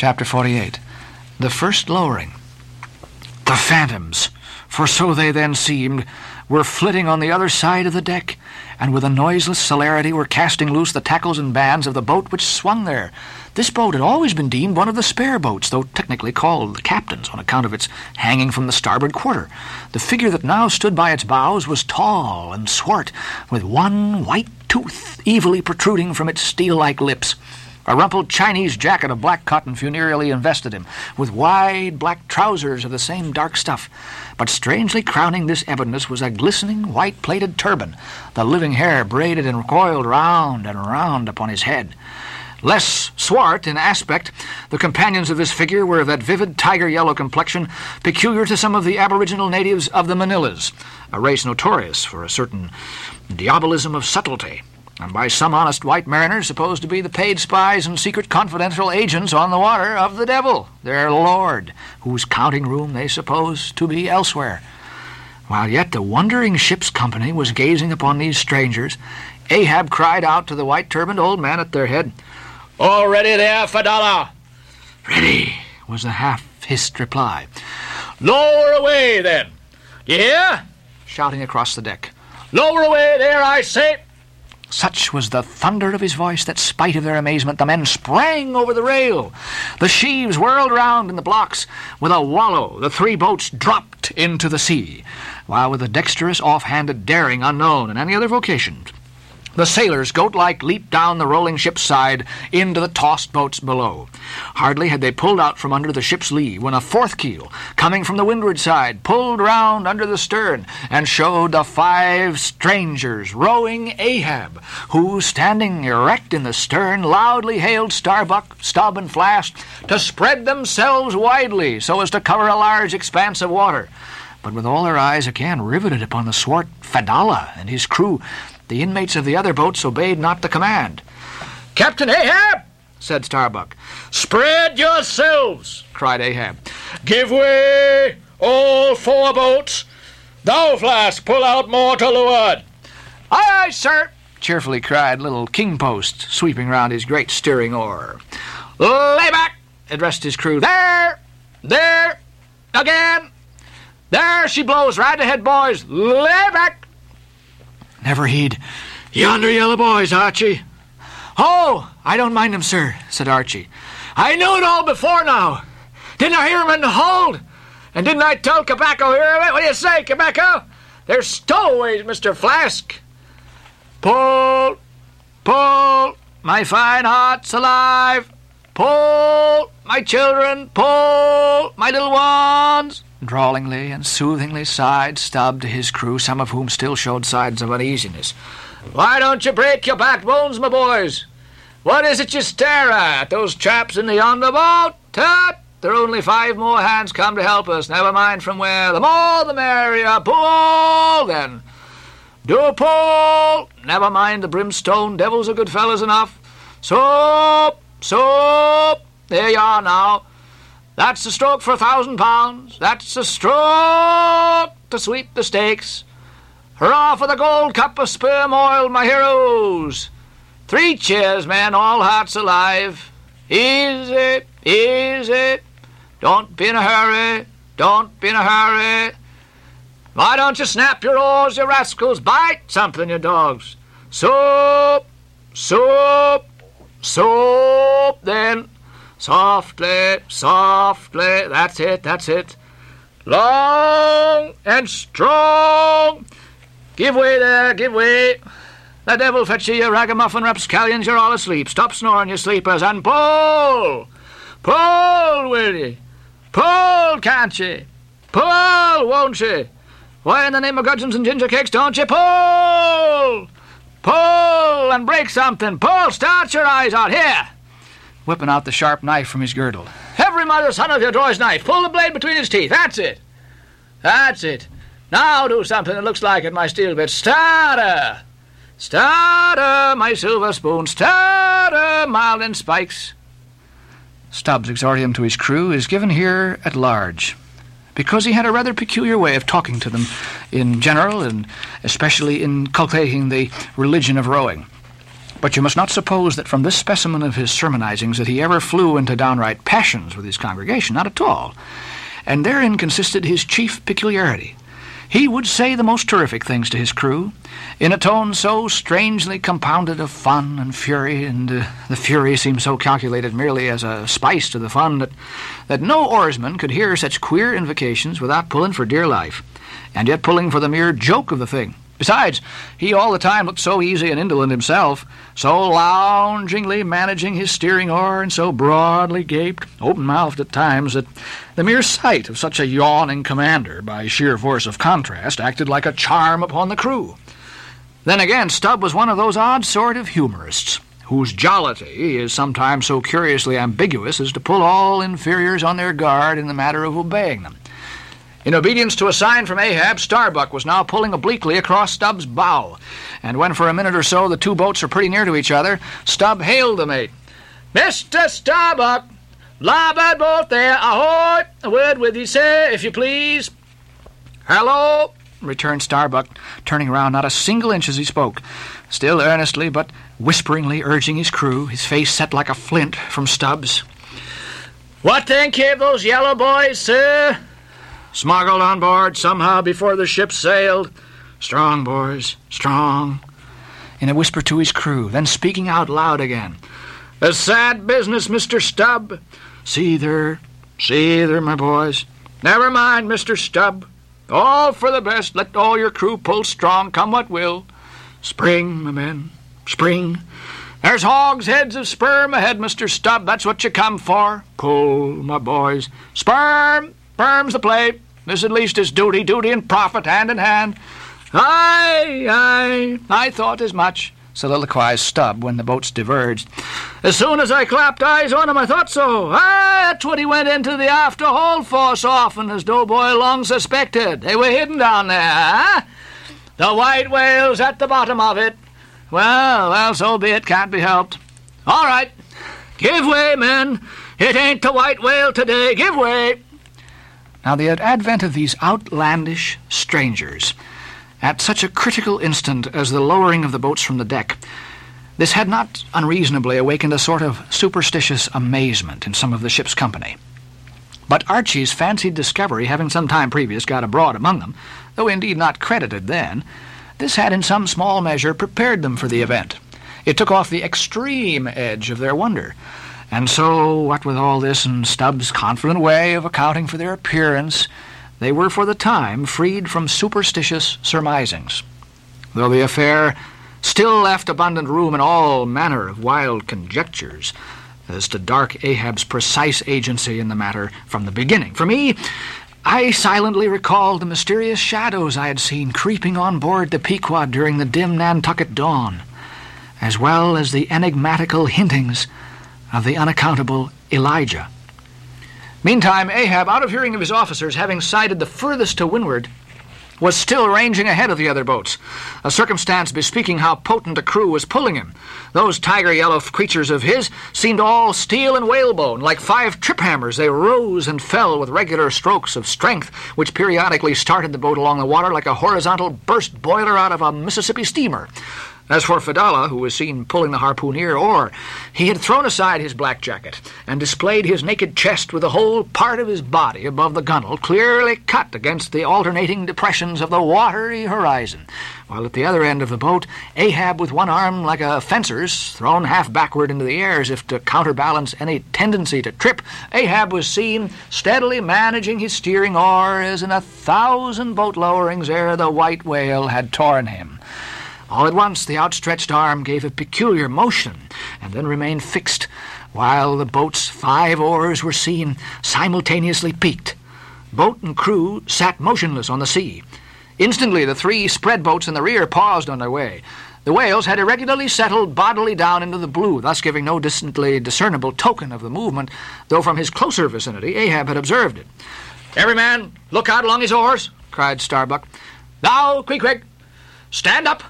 Chapter 48 The First Lowering. The phantoms, for so they then seemed, were flitting on the other side of the deck, and with a noiseless celerity were casting loose the tackles and bands of the boat which swung there. This boat had always been deemed one of the spare boats, though technically called the captain's on account of its hanging from the starboard quarter. The figure that now stood by its bows was tall and swart, with one white tooth evilly protruding from its steel-like lips. A rumpled Chinese jacket of black cotton funereally invested him, with wide black trousers of the same dark stuff. But strangely crowning this ebonness was a glistening white plaited turban, the living hair braided and coiled round and round upon his head. Less swart in aspect, the companions of this figure were of that vivid tiger yellow complexion peculiar to some of the aboriginal natives of the Manilas, a race notorious for a certain diabolism of subtlety, and by some honest white mariners supposed to be the paid spies and secret confidential agents on the water of the devil, their lord, whose counting room they suppose to be elsewhere. While yet the wondering ship's company was gazing upon these strangers, Ahab cried out to the white turbaned old man at their head, All ready there, Fedallah? Ready, was the half hissed reply. Lower away, then. You hear? Shouting across the deck. Lower away there, I say. Such was the thunder of his voice that, spite of their amazement, the men sprang over the rail. The sheaves whirled round in the blocks. With a wallow, the three boats dropped into the sea, while with a dexterous, off-handed daring unknown in any other vocation, the sailors, goat-like, leaped down the rolling ship's side into the tossed boats below. Hardly had they pulled out from under the ship's lee when a fourth keel, coming from the windward side, pulled round under the stern and showed the five strangers rowing Ahab, who, standing erect in the stern, loudly hailed Starbuck, Stubb, and Flask to spread themselves widely so as to cover a large expanse of water. But with all their eyes again riveted upon the swart Fedallah and his crew, the inmates of the other boats obeyed not the command. Captain Ahab, said Starbuck. Spread yourselves, cried Ahab. Give way, all four boats. Thou, Flask, pull out more to leeward. Aye, aye, sir, cheerfully cried little King Post, sweeping round his great steering oar. Lay back, addressed his crew. There, there, again. There she blows, right ahead, boys. Lay back. Never heed. Yonder yellow boys, Archy. Oh, I don't mind them, sir, said Archy. I knew it all before now. Didn't I hear 'em in the hold? And didn't I tell Cabaco here of it? What do you say, Cabaco? They're stowaways, Mr. Flask. Pull, pull, my fine hearts alive. Pull, my children, pull, my little ones. Drawlingly and soothingly sighed Stubb to his crew, some of whom still showed signs of uneasiness. Why don't you break your backbones, my boys? What is it you stare at? Those chaps in the yonder boat? Tut! There are only five more hands come to help us, never mind from where. The more the merrier. Pull, then. Do pull. Never mind the brimstone. Devils are good fellows enough. Soap, soap. There you are now. That's a stroke for a thousand pounds. That's a stroke to sweep the stakes. Hurrah for the gold cup of sperm oil, my heroes! Three cheers, men, all hearts alive. Easy, easy. Don't be in a hurry. Don't be in a hurry. Why don't you snap your oars, you rascals? Bite something, you dogs. Soap, soap, soap, then. Softly, softly. That's it, that's it. Long and strong. Give way there, give way. The devil fetch you, you ragamuffin rapscallions, you're all asleep. Stop snoring, you sleepers, and pull! Pull, will ye? Pull, can't ye? Pull, won't ye? Why, in the name of gudgeons and ginger cakes, don't ye pull? Pull and break something. Pull, start your eyes out. Here! Whipping out the sharp knife from his girdle. Every mother's son of you draw his knife. Pull the blade between his teeth. That's it. That's it. Now do something that looks like it, my steel bit. Starter! Starter, my silver spoon. Starter, mild and spikes. Stubb's exordium to his crew is given here at large, because he had a rather peculiar way of talking to them in general and especially inculcating the religion of rowing. But you must not suppose that from this specimen of his sermonizings that he ever flew into downright passions with his congregation, not at all. And therein consisted his chief peculiarity. He would say the most terrific things to his crew, in a tone so strangely compounded of fun and fury, and uh, the fury seemed so calculated merely as a spice to the fun that, that no oarsman could hear such queer invocations without pulling for dear life, and yet pulling for the mere joke of the thing. Besides, he all the time looked so easy and indolent himself, so loungingly managing his steering oar, and so broadly gaped, open mouthed at times, that the mere sight of such a yawning commander, by sheer force of contrast, acted like a charm upon the crew. Then again, Stubb was one of those odd sort of humorists whose jollity is sometimes so curiously ambiguous as to pull all inferiors on their guard in the matter of obeying them. In obedience to a sign from Ahab, Starbuck was now pulling obliquely across Stubb's bow, and when for a minute or so the two boats were pretty near to each other, Stubb hailed the mate. Mr. Starbuck! Larboard boat there, ahoy! A word with you, sir, if you please. Hello, returned Starbuck, turning round not a single inch as he spoke, still earnestly but whisperingly urging his crew, his face set like a flint from Stubb's. What think of those yellow boys, sir? Smuggled on board somehow before the ship sailed. Strong, boys, strong. In a whisper to his crew, then speaking out loud again. A sad business, Mr. Stubb. See there, see there, my boys. Never mind, Mr. Stubb. All for the best. Let all your crew pull strong, come what will. Spring, my men, spring. There's hogsheads of sperm ahead, Mr. Stubb. That's what you come for. Pull, my boys. Sperm! Sperm's the play. This at least is duty, duty and profit, hand in hand. Aye, aye, I thought as much, soliloquized Stubb when the boats diverged. As soon as I clapped eyes on him, I thought so. Aye, that's what he went into the after hold for so often as Doughboy long suspected. They were hidden down there, eh? The white whale's at the bottom of it. Well, well, so be it, can't be helped. All right, give way, men. It ain't the white whale today. Give way. Now, the advent of these outlandish strangers, at such a critical instant as the lowering of the boats from the deck, this had not unreasonably awakened a sort of superstitious amazement in some of the ship's company. But Archy's fancied discovery having some time previous got abroad among them, though indeed not credited then, this had in some small measure prepared them for the event. It took off the extreme edge of their wonder. And so, what with all this and Stubb's confident way of accounting for their appearance, they were for the time freed from superstitious surmisings. Though the affair still left abundant room in all manner of wild conjectures as to dark Ahab's precise agency in the matter from the beginning. For me, I silently recalled the mysterious shadows I had seen creeping on board the Pequod during the dim Nantucket dawn, as well as the enigmatical hintings of the unaccountable Elijah. Meantime, Ahab, out of hearing of his officers, having sighted the furthest to windward, was still ranging ahead of the other boats, a circumstance bespeaking how potent a crew was pulling him. Those tiger yellow creatures of his seemed all steel and whalebone. Like five trip hammers, they rose and fell with regular strokes of strength, which periodically started the boat along the water like a horizontal burst boiler out of a Mississippi steamer. As for Fedallah, who was seen pulling the harpooneer oar, he had thrown aside his black jacket and displayed his naked chest with the whole part of his body above the gunwale clearly cut against the alternating depressions of the watery horizon, while at the other end of the boat, Ahab, with one arm like a fencer's, thrown half backward into the air as if to counterbalance any tendency to trip, Ahab was seen steadily managing his steering oar as in a thousand boat lowerings ere the white whale had torn him. All at once the outstretched arm gave a peculiar motion and then remained fixed, while the boat's five oars were seen simultaneously peaked. Boat and crew sat motionless on the sea. Instantly the three spread boats in the rear paused on their way. The whales had irregularly settled bodily down into the blue, thus giving no distantly discernible token of the movement, though from his closer vicinity Ahab had observed it. Every man, look out along his oars, cried Starbuck. Now, quick, quick, stand up,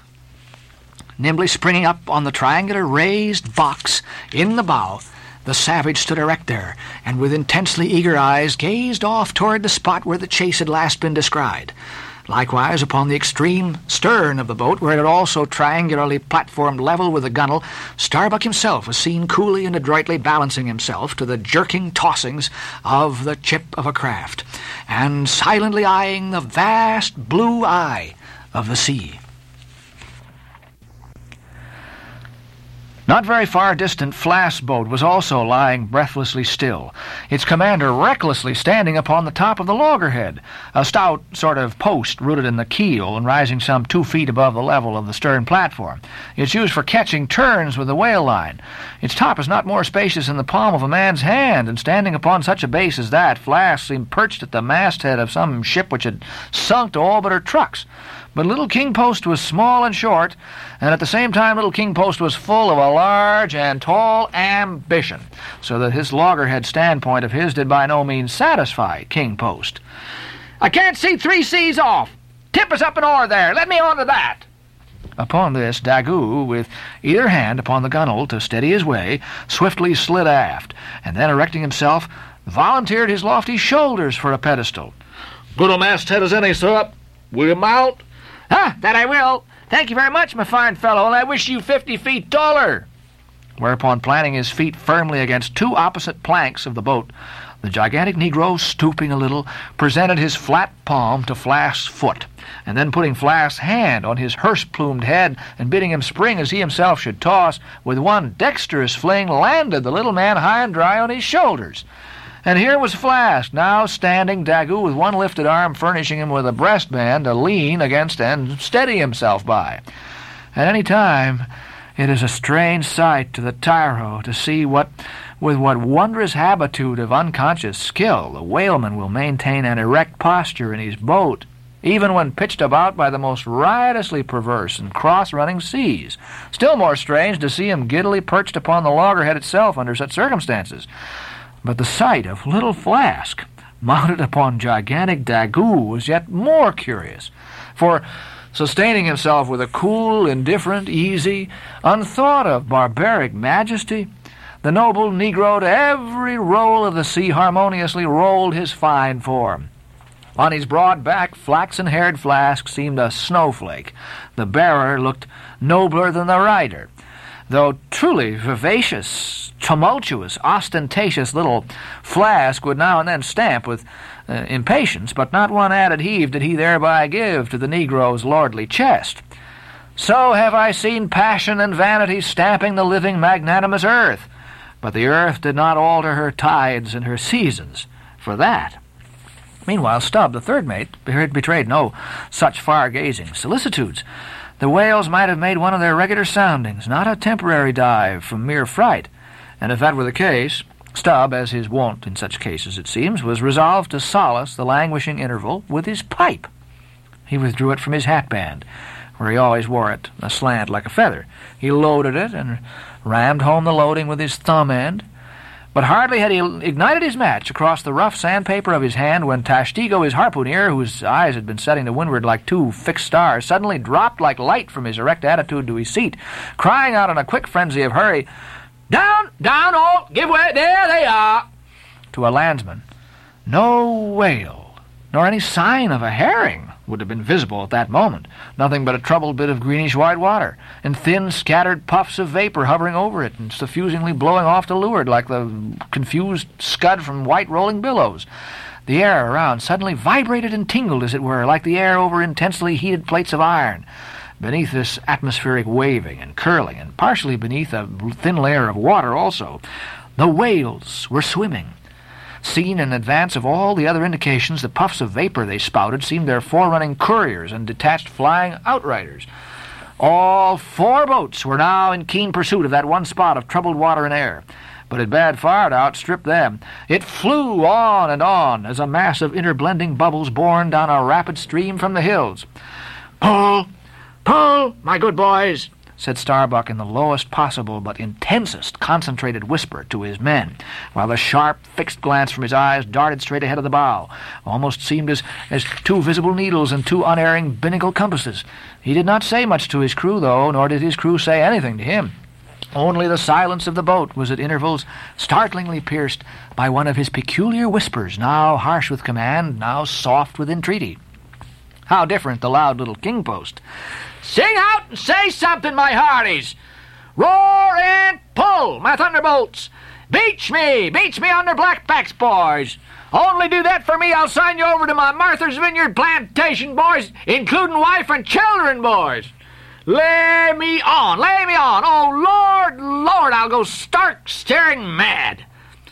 Nimbly springing up on the triangular raised box in the bow, the savage stood erect there, and with intensely eager eyes gazed off toward the spot where the chase had last been descried. Likewise, upon the extreme stern of the boat, where it had also triangularly platformed level with the gunwale, Starbuck himself was seen coolly and adroitly balancing himself to the jerking tossings of the chip of a craft, and silently eyeing the vast blue eye of the sea. Not very far distant, Flask's boat was also lying breathlessly still, its commander recklessly standing upon the top of the loggerhead, a stout sort of post rooted in the keel and rising some two feet above the level of the stern platform. It's used for catching turns with the whale line. Its top is not more spacious than the palm of a man's hand, and standing upon such a base as that, Flask seemed perched at the masthead of some ship which had sunk to all but her trucks. But Little King Post was small and short, and at the same time Little King Post was full of a large and tall ambition, so that his loggerhead standpoint of his did by no means satisfy King Post. I can't see three seas off. Tip us up an oar there. Let me on to that. Upon this, Daggoo, with either hand upon the gunwale to steady his way, swiftly slid aft, and then erecting himself, volunteered his lofty shoulders for a pedestal. Good a masthead as any, sir. Will you mount? Ah, that I will. Thank you very much, my fine fellow, and I wish you fifty feet taller. Whereupon, planting his feet firmly against two opposite planks of the boat, the gigantic Negro, stooping a little, presented his flat palm to Flask's foot, and then putting Flask's hand on his hearse-plumed head and bidding him spring as he himself should toss, with one dexterous fling landed the little man high and dry on his shoulders. And here was Flask, now standing Daggoo with one lifted arm furnishing him with a breastband to lean against and steady himself by. At any time, it is a strange sight to the tyro to see what, with what wondrous habitude of unconscious skill, the whaleman will maintain an erect posture in his boat, even when pitched about by the most riotously perverse and cross-running seas. Still more strange to see him giddily perched upon the loggerhead itself under such circumstances. But the sight of little Flask mounted upon gigantic Daggoo was yet more curious, for sustaining himself with a cool, indifferent, easy, unthought of barbaric majesty, the noble Negro to every roll of the sea harmoniously rolled his fine form. On his broad back, flaxen haired Flask seemed a snowflake. The bearer looked nobler than the rider, though truly vivacious, tumultuous, ostentatious little Flask would now and then stamp with uh, impatience, but not one added heave did he thereby give to the Negro's lordly chest. So have I seen passion and vanity stamping the living magnanimous earth, but the earth did not alter her tides and her seasons for that. Meanwhile, Stubb, the third mate, betrayed no such far-gazing solicitudes. The whales might have made one of their regular soundings, not a temporary dive from mere fright. And if that were the case, Stubb, as his wont in such cases, it seems, was resolved to solace the languishing interval with his pipe. He withdrew it from his hatband, where he always wore it aslant like a feather. He loaded it and rammed home the loading with his thumb end, but hardly had he ignited his match across the rough sandpaper of his hand when Tashtego, his harpooner, whose eyes had been setting to windward like two fixed stars, suddenly dropped like light from his erect attitude to his seat, crying out in a quick frenzy of hurry, Down, down, all, give way, there they are, to a landsman. No whale, nor any sign of a herring would have been visible at that moment. Nothing but a troubled bit of greenish white water, and thin, scattered puffs of vapor hovering over it and suffusingly blowing off to leeward like the confused scud from white rolling billows. The air around suddenly vibrated and tingled, as it were, like the air over intensely heated plates of iron. Beneath this atmospheric waving and curling, and partially beneath a thin layer of water also, the whales were swimming seen in advance of all the other indications, the puffs of vapor they spouted seemed their forerunning couriers and detached flying outriders. All four boats were now in keen pursuit of that one spot of troubled water and air, but it bade far to outstrip them. It flew on and on as a mass of interblending bubbles borne down a rapid stream from the hills. Pull! Pull, my good boys! Said Starbuck in the lowest possible but intensest concentrated whisper to his men, while the sharp, fixed glance from his eyes darted straight ahead of the bow, almost seemed as, as two visible needles and two unerring binnacle compasses. He did not say much to his crew, though, nor did his crew say anything to him. Only the silence of the boat was at intervals startlingly pierced by one of his peculiar whispers, now harsh with command, now soft with entreaty. How different the loud little king post. Sing out and say something, my hearties! Roar and pull, my thunderbolts! Beach me! Beach me on their blackbacks, boys! Only do that for me, I'll sign you over to my Martha's Vineyard plantation, boys, including wife and children, boys. Lay me on, lay me on. Oh, Lord, Lord, I'll go stark staring mad.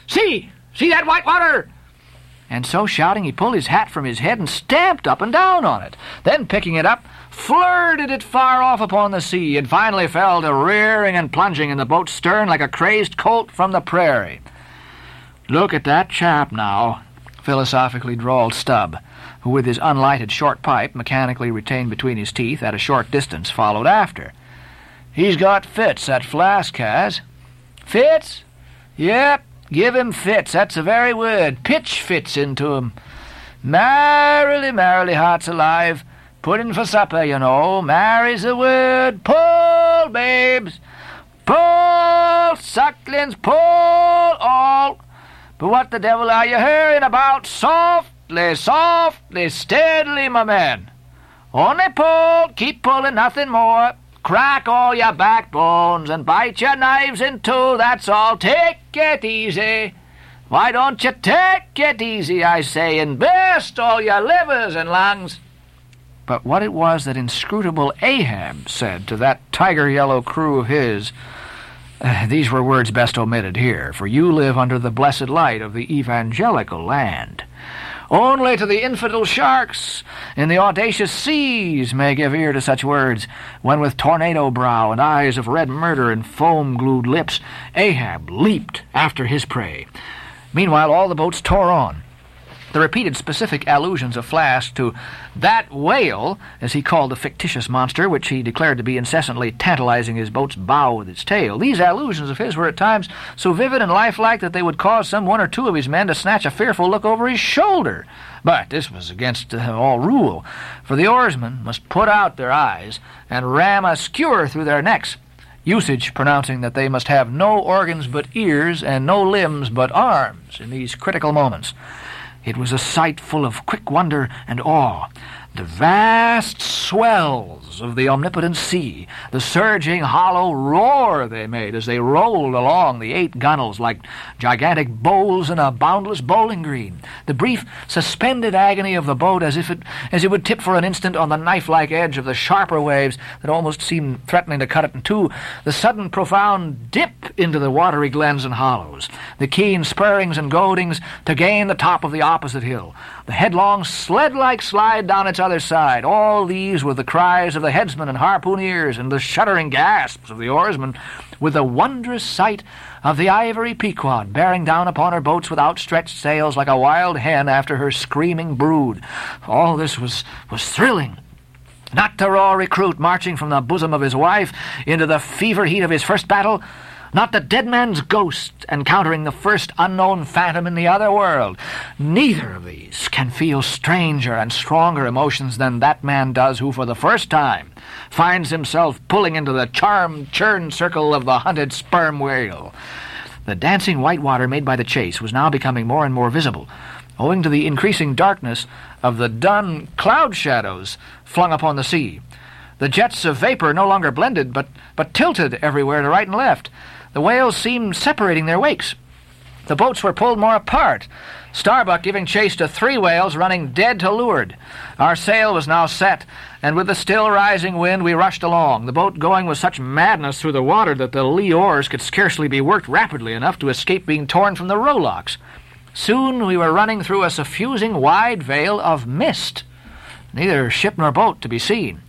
See, see that white water? And so shouting, he pulled his hat from his head and stamped up and down on it. Then, picking it up, flirted it far off upon the sea, and finally fell to rearing and plunging in the boat's stern like a crazed colt from the prairie. Look at that chap now, philosophically drawled Stubb, who with his unlighted short pipe mechanically retained between his teeth at a short distance followed after. He's got fits, that flask has. Fits? Yep, give him fits, that's the very word. Pitch fits into him. Merrily, merrily, hearts alive. Pudding for supper, you know. Mary's the word. Pull, babes. Pull, sucklings, pull all. But what the devil are you hurrying about? Softly, softly, steadily, my man. Only pull, keep pulling, nothing more. Crack all your backbones and bite your knives in two, that's all. Take it easy. Why don't you take it easy, I say, and burst all your livers and lungs? But what it was that inscrutable Ahab said to that tiger yellow crew of his uh, these were words best omitted here, for you live under the blessed light of the evangelical land. Only to the infidel sharks in the audacious seas may give ear to such words, when with tornado brow and eyes of red murder and foam glued lips, Ahab leaped after his prey. Meanwhile, all the boats tore on. The repeated specific allusions of Flask to that whale, as he called the fictitious monster, which he declared to be incessantly tantalizing his boat's bow with its tail, these allusions of his were at times so vivid and lifelike that they would cause some one or two of his men to snatch a fearful look over his shoulder. But this was against uh, all rule, for the oarsmen must put out their eyes and ram a skewer through their necks usage pronouncing that they must have no organs but ears and no limbs but arms in these critical moments. It was a sight full of quick wonder and awe. The vast swells of the omnipotent sea, the surging hollow roar they made as they rolled along the eight gunnels like gigantic bowls in a boundless bowling green, the brief suspended agony of the boat as if it as it would tip for an instant on the knife-like edge of the sharper waves that almost seemed threatening to cut it in two, the sudden profound dip into the watery glens and hollows, the keen spurrings and goadings to gain the top of the opposite hill, the headlong sled-like slide down its other side, all these with the cries of the headsmen and harpooneers and the shuddering gasps of the oarsmen, with the wondrous sight of the ivory Pequod bearing down upon her boats with outstretched sails like a wild hen after her screaming brood. All this was, was thrilling. Not the raw recruit marching from the bosom of his wife into the fever heat of his first battle, not the dead man's ghost encountering the first unknown phantom in the other world. Neither of these can feel stranger and stronger emotions than that man does who, for the first time, finds himself pulling into the charmed churn circle of the hunted sperm whale. The dancing white water made by the chase was now becoming more and more visible, owing to the increasing darkness of the dun cloud shadows flung upon the sea. The jets of vapor no longer blended, but, but tilted everywhere to right and left. The whales seemed separating their wakes. The boats were pulled more apart, Starbuck giving chase to three whales running dead to leeward. Our sail was now set, and with the still rising wind we rushed along, the boat going with such madness through the water that the lee oars could scarcely be worked rapidly enough to escape being torn from the rowlocks. Soon we were running through a suffusing wide veil of mist, neither ship nor boat to be seen.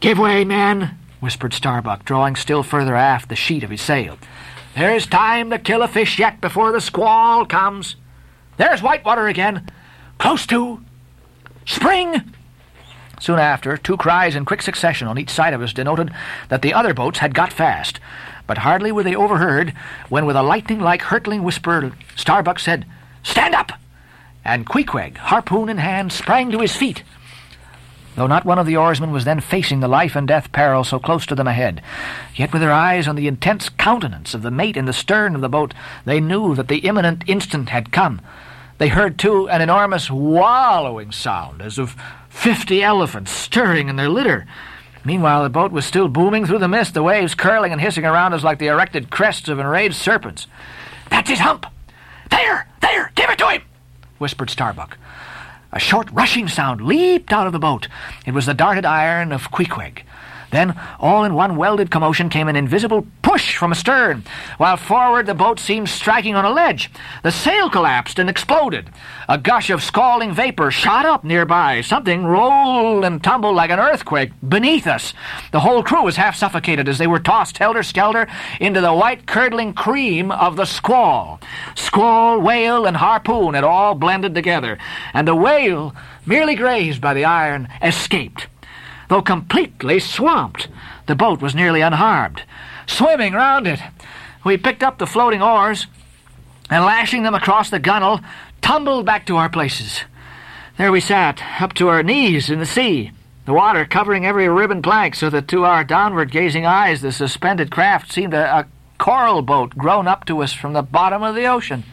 Give way, men, whispered Starbuck, drawing still further aft the sheet of his sail. There's time to kill a fish yet before the squall comes. There's Whitewater again. Close to. Spring! Soon after, two cries in quick succession on each side of us denoted that the other boats had got fast. But hardly were they overheard when, with a lightning-like hurtling whisper, Starbuck said, Stand up! And Queequeg, harpoon in hand, sprang to his feet. Though not one of the oarsmen was then facing the life and death peril so close to them ahead, yet with their eyes on the intense countenance of the mate in the stern of the boat, they knew that the imminent instant had come. They heard, too, an enormous wallowing sound, as of fifty elephants stirring in their litter. Meanwhile, the boat was still booming through the mist, the waves curling and hissing around us like the erected crests of enraged serpents. That's his hump! There! There! Give it to him! whispered Starbuck. A short rushing sound leaped out of the boat. It was the darted iron of Queequeg. Then, all in one welded commotion, came an invisible push from astern, while forward the boat seemed striking on a ledge. The sail collapsed and exploded. A gush of scalding vapor shot up nearby. Something rolled and tumbled like an earthquake beneath us. The whole crew was half suffocated as they were tossed helter-skelter into the white curdling cream of the squall. Squall, whale, and harpoon had all blended together, and the whale, merely grazed by the iron, escaped. Though completely swamped, the boat was nearly unharmed. Swimming round it, we picked up the floating oars and, lashing them across the gunwale, tumbled back to our places. There we sat, up to our knees in the sea, the water covering every ribbon plank, so that to our downward gazing eyes the suspended craft seemed a, a coral boat grown up to us from the bottom of the ocean.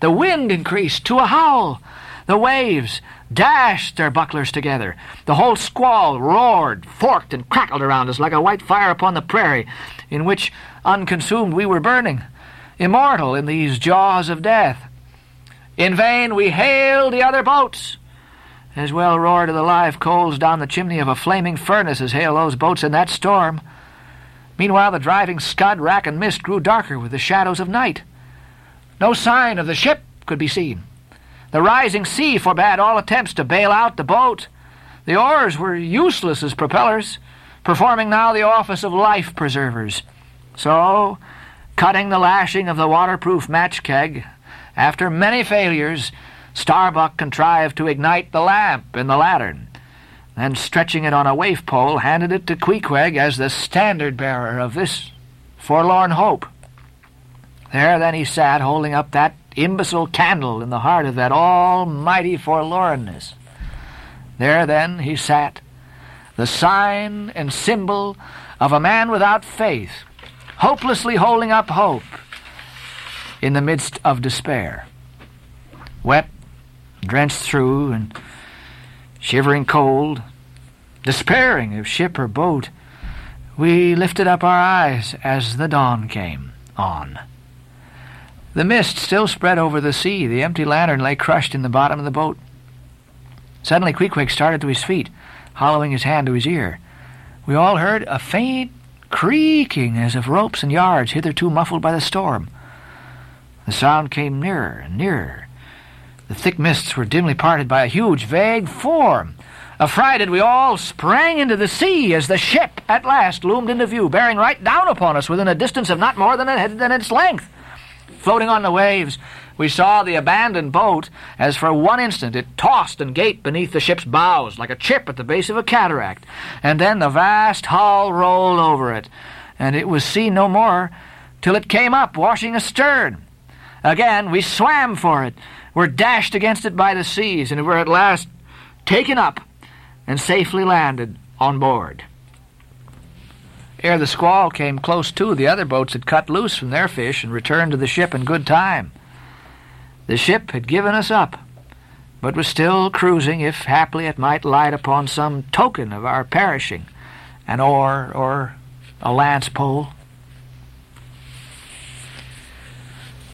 The wind increased to a howl. The waves dashed their bucklers together. The whole squall roared, forked, and crackled around us like a white fire upon the prairie, in which, unconsumed, we were burning, immortal in these jaws of death. In vain we hailed the other boats. As well roar to the live coals down the chimney of a flaming furnace as hail those boats in that storm. Meanwhile, the driving scud, rack, and mist grew darker with the shadows of night. No sign of the ship could be seen. The rising sea forbade all attempts to bail out the boat. The oars were useless as propellers, performing now the office of life preservers. So, cutting the lashing of the waterproof match keg, after many failures, Starbuck contrived to ignite the lamp in the lantern, then stretching it on a waif pole, handed it to Queequeg as the standard bearer of this forlorn hope. There then he sat, holding up that imbecile candle in the heart of that almighty forlornness. There then he sat, the sign and symbol of a man without faith, hopelessly holding up hope in the midst of despair. Wet, drenched through, and shivering cold, despairing of ship or boat, we lifted up our eyes as the dawn came on. The mist still spread over the sea. The empty lantern lay crushed in the bottom of the boat. Suddenly, Queequeg started to his feet, hollowing his hand to his ear. We all heard a faint creaking as of ropes and yards hitherto muffled by the storm. The sound came nearer and nearer. The thick mists were dimly parted by a huge, vague form. Affrighted, we all sprang into the sea as the ship at last loomed into view, bearing right down upon us within a distance of not more than, a, than its length. Floating on the waves, we saw the abandoned boat as for one instant it tossed and gaped beneath the ship's bows like a chip at the base of a cataract, and then the vast hull rolled over it, and it was seen no more till it came up, washing astern. Again we swam for it, were dashed against it by the seas, and were at last taken up and safely landed on board. Ere the squall came close to, the other boats had cut loose from their fish and returned to the ship in good time. The ship had given us up, but was still cruising if haply it might light upon some token of our perishing, an oar or a lance pole.